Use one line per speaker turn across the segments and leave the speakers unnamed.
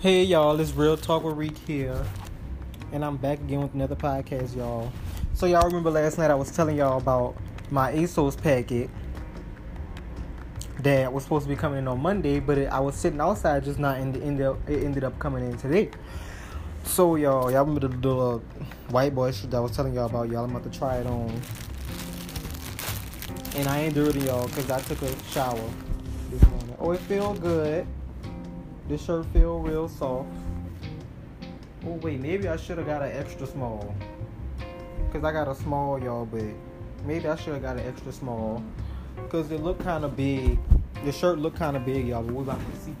Hey y'all, it's Real Talk with Reek here, and I'm back again with another podcast, y'all. So y'all remember last night I was telling y'all about my ASOS packet that was supposed to be coming in on Monday, but it, I was sitting outside just not in the end. it ended up coming in today. So y'all, y'all remember the, the uh, white boy shit that I was telling y'all about? Y'all, I'm about to try it on, and I ain't dirty y'all because I took a shower this morning. Oh, it feel good. This shirt feel real soft. Oh wait, maybe I should have got an extra small. Cause I got a small, y'all, but maybe I should have got an extra small. Cause it looked kind of big. The shirt looked kind of big, y'all. But we about to see.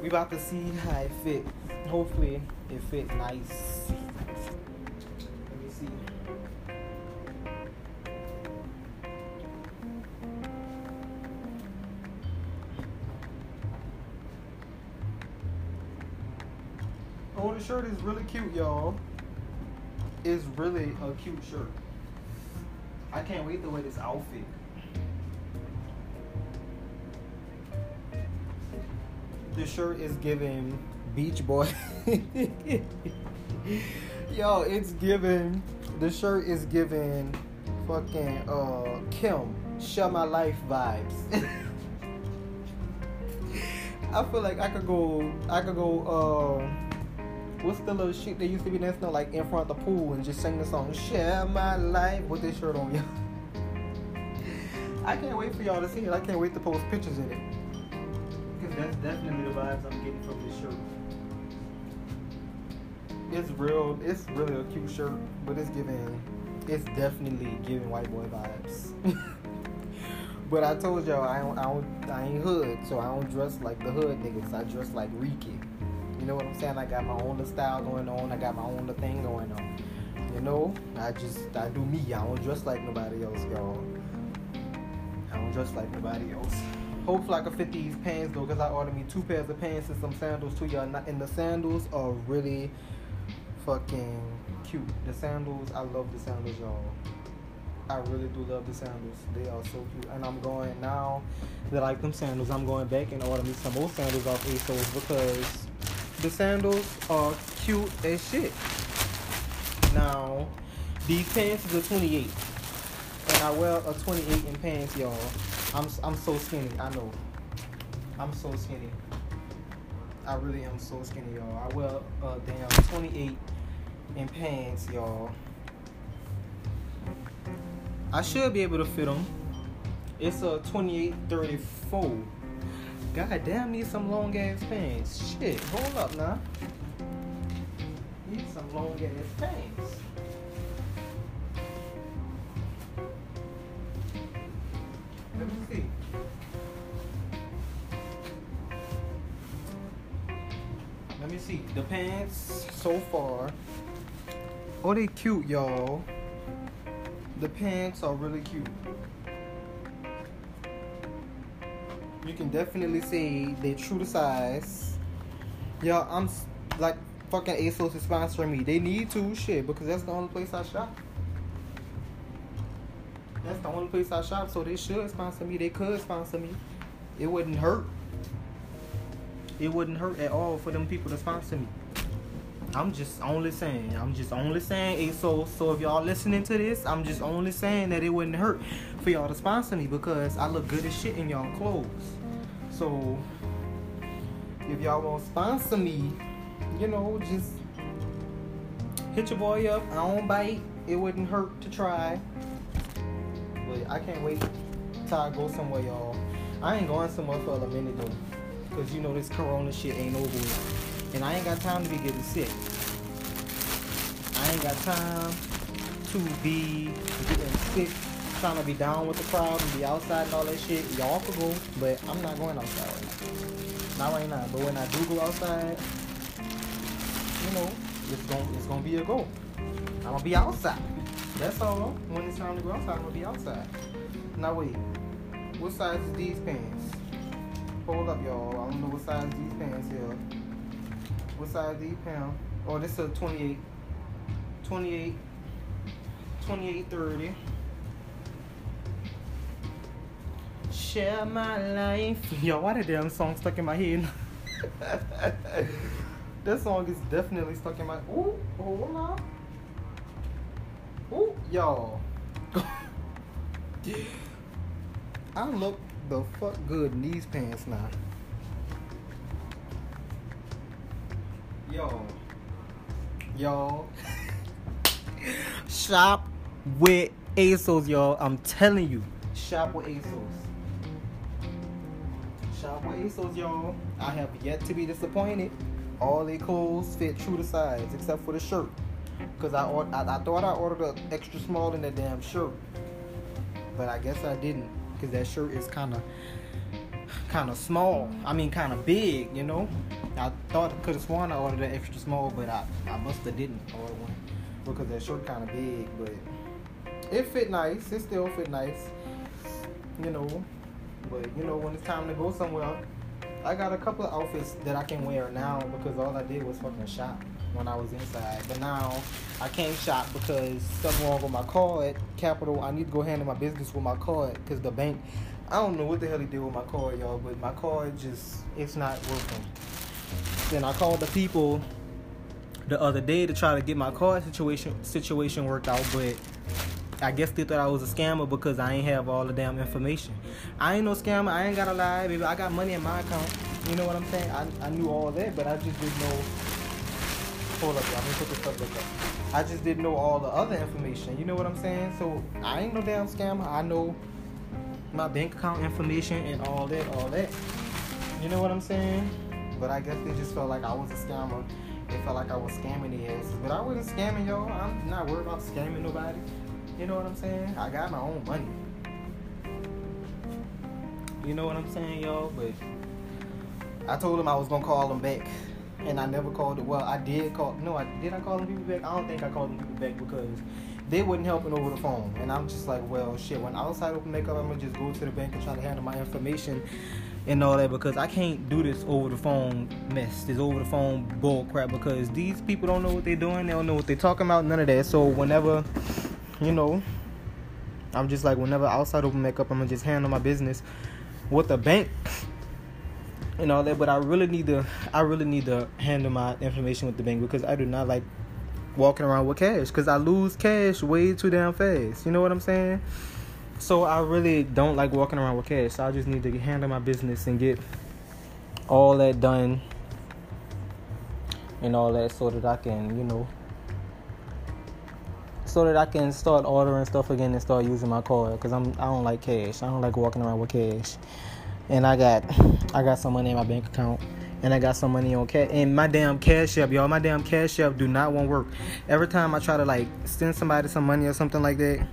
We about to see how it fit. Hopefully, it fit nice. Oh, the shirt is really cute, y'all. It's really a cute shirt. I can't wait to wear this outfit. The shirt is giving Beach Boy. Yo, it's giving. The shirt is giving fucking uh Kem Share My Life vibes. I feel like I could go. I could go. Um, what's the little shit they used to be dancing like in front of the pool and just sing the song "Share My Life" with this shirt on, y'all. I can't wait for y'all to see it. I can't wait to post pictures in it. Because that's definitely the vibes I'm getting from this shirt. It's real. It's really a cute shirt, but it's giving. It's definitely giving white boy vibes. but I told y'all I don't, I don't, I ain't hood, so I don't dress like the hood niggas. I dress like Ricky. You know what I'm saying? I got my own little style going on. I got my own little thing going on. You know, I just I do me. I don't dress like nobody else, y'all. I don't dress like nobody else. Hopefully I can fit these pants though, cause I ordered me two pairs of pants and some sandals too, y'all. And the sandals are really fucking cute. The sandals, I love the sandals, y'all. I really do love the sandals. They are so cute. And I'm going now that I like them sandals. I'm going back and order me some more sandals off ASOS because the sandals are cute as shit. Now, these pants is a 28, and I wear a 28 in pants, y'all. I'm I'm so skinny. I know. I'm so skinny. I really am so skinny, y'all. I wear a damn 28 in pants, y'all. I should be able to fit them. It's a 28 34. God damn, need some long ass pants. Shit, hold up now. Need some long ass pants. Let me see. Let me see. The pants so far. Oh, they cute, y'all. The pants are really cute. You can definitely see they're true to size. Yo, I'm like fucking ASOS is sponsoring me. They need to shit because that's the only place I shop. That's the only place I shop, so they should sponsor me. They could sponsor me. It wouldn't hurt. It wouldn't hurt at all for them people to sponsor me. I'm just only saying. I'm just only saying ASOS. So if y'all listening to this, I'm just only saying that it wouldn't hurt for y'all to sponsor me because I look good as shit in y'all clothes. So if y'all want to sponsor me, you know, just hit your boy up. I don't bite. It wouldn't hurt to try. But I can't wait till I go somewhere, y'all. I ain't going somewhere for a minute though. Cause you know this corona shit ain't over with. And I ain't got time to be getting sick. I ain't got time to be getting sick, trying to be down with the crowd and be outside and all that shit. Y'all could go, but I'm not going outside now. Not right now. But when I do go outside, you know, it's gonna it's gonna be a go. I'm gonna be outside. That's all. When it's time to go outside, I'm gonna be outside. Now wait, what size is these pants? Hold up, y'all. I don't know what size these pants here. What size these pants? Oh, this is a 28. 28. 28, 30. Share my life. Yo, why the damn song stuck in my head? this song is definitely stuck in my. Ooh, oh, hold on. Ooh, y'all. I look the fuck good in these pants now. Yo. Y'all. Shop with ASOS, y'all. I'm telling you. Shop with ASOS. Shop with ASOS, y'all. I have yet to be disappointed. All their clothes fit true to size, except for the shirt. Cause I, I, I thought I ordered an extra small in that damn shirt, but I guess I didn't. Cause that shirt is kind of, kind of small. I mean, kind of big, you know. I thought I could have sworn I ordered an extra small, but I, I must have didn't order one because that shirt kind of big. But it fit nice. It still fit nice, you know. But you know, when it's time to go somewhere, I got a couple of outfits that I can wear now because all I did was fucking shop when I was inside. But now I can't shop because something wrong with my card. Capital, I need to go handle my business with my card because the bank. I don't know what the hell he did with my card, y'all, but my card just it's not working. Then I called the people the other day to try to get my card situation situation worked out, but I guess they thought I was a scammer because I ain't have all the damn information. I ain't no scammer. I ain't gotta lie, baby. I got money in my account. You know what I'm saying? I, I knew all that, but I just didn't know. Hold up, me put this stuff back up. I just didn't know all the other information. You know what I'm saying? So I ain't no damn scammer. I know my bank account information and all that, all that. You know what I'm saying? But I guess they just felt like I was a scammer. They felt like I was scamming the asses. But I wasn't scamming y'all. I'm not worried about scamming nobody. You know what I'm saying? I got my own money. You know what I'm saying, y'all? But I told him I was gonna call him back. And I never called it. Well, I did call. No, I did. I call them people back. I don't think I called them people back because they wasn't help helping over the phone. And I'm just like, well, shit. When outside open makeup, I'm gonna just go to the bank and try to handle my information and all that because I can't do this over the phone mess, this over the phone bull crap because these people don't know what they're doing, they don't know what they're talking about, none of that. So whenever, you know, I'm just like whenever outside open makeup, I'm gonna just handle my business with the bank and all that. But I really need to, I really need to handle my information with the bank because I do not like walking around with cash because I lose cash way too damn fast. You know what I'm saying? So I really don't like walking around with cash. So I just need to handle my business and get all that done and all that so that I can, you know, so that I can start ordering stuff again and start using my card because I'm I don't like cash. I don't like walking around with cash. And I got I got some money in my bank account and I got some money on cash. And my damn cash app, y'all, my damn cash app do not want work. Every time I try to like send somebody some money or something like that,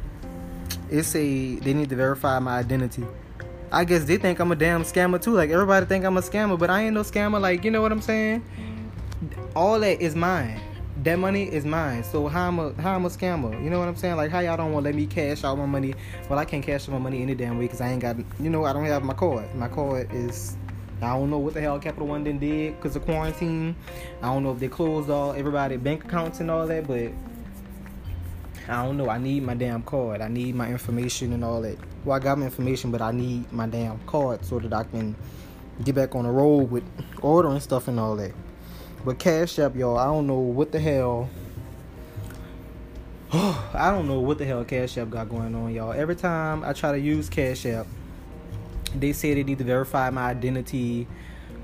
it say they need to verify my identity. I guess they think I'm a damn scammer too. Like everybody think I'm a scammer, but I ain't no scammer. Like you know what I'm saying? All that is mine. That money is mine. So how I'm a how I'm a scammer? You know what I'm saying? Like how y'all don't want to let me cash out my money? Well, I can't cash out my money any damn way because I ain't got. You know I don't have my card. My card is. I don't know what the hell Capital One did because of quarantine. I don't know if they closed all everybody bank accounts and all that, but I don't know. I need my damn card. I need my information and all that. Well, I got my information, but I need my damn card so that I can get back on the road with ordering stuff and all that. But Cash App, y'all, I don't know what the hell. I don't know what the hell Cash App got going on, y'all. Every time I try to use Cash App, they say they need to verify my identity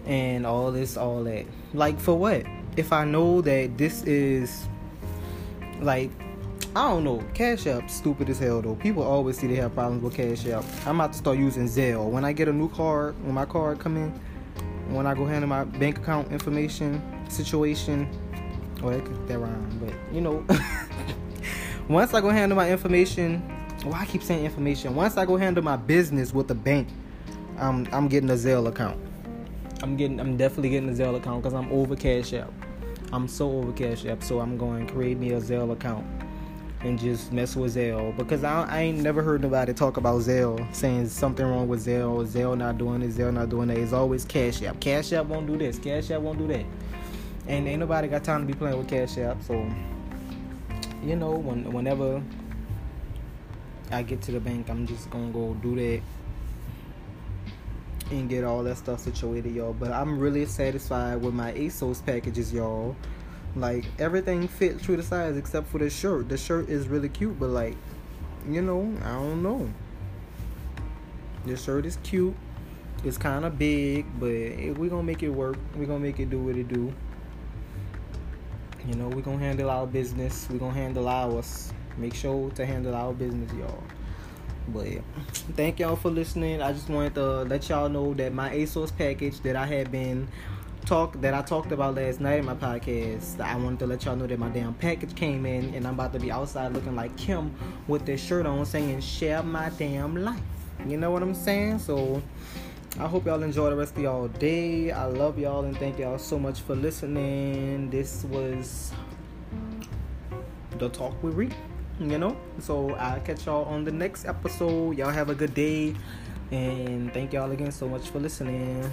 and all this, all that. Like, for what? If I know that this is like I don't know. Cash App stupid as hell though. People always see they have problems with Cash App. I'm about to start using Zelle. When I get a new card, when my card come in, when I go handle my bank account information situation, oh that rhyme, but you know, once I go handle my information, well I keep saying information. Once I go handle my business with the bank, I'm I'm getting a Zelle account. I'm getting I'm definitely getting a Zelle account because I'm over Cash App. I'm so over Cash App, so I'm going to create me a Zelle account and just mess with Zelle because I, I ain't never heard nobody talk about Zelle saying something wrong with Zelle, Zelle not doing this, Zelle not doing that. It's always Cash App. Cash App won't do this, Cash App won't do that. And ain't nobody got time to be playing with Cash App. So, you know, when, whenever I get to the bank, I'm just gonna go do that. and get all that stuff situated, y'all. But I'm really satisfied with my ASOS packages, y'all. Like everything fits true the size except for the shirt. The shirt is really cute, but like, you know, I don't know. The shirt is cute. It's kind of big, but we're gonna make it work. We're gonna make it do what it do. You know, we're gonna handle our business. We're gonna handle ours. Make sure to handle our business, y'all. But yeah. thank y'all for listening. I just wanted to let y'all know that my ASOS package that I had been talk that I talked about last night in my podcast. I wanted to let y'all know that my damn package came in and I'm about to be outside looking like Kem with this shirt on saying share my damn life. You know what I'm saying? So I hope y'all enjoy the rest of y'all day. I love y'all and thank y'all so much for listening. This was the talk with Reed you know. So I'll catch y'all on the next episode. Y'all have a good day. And thank y'all again so much for listening.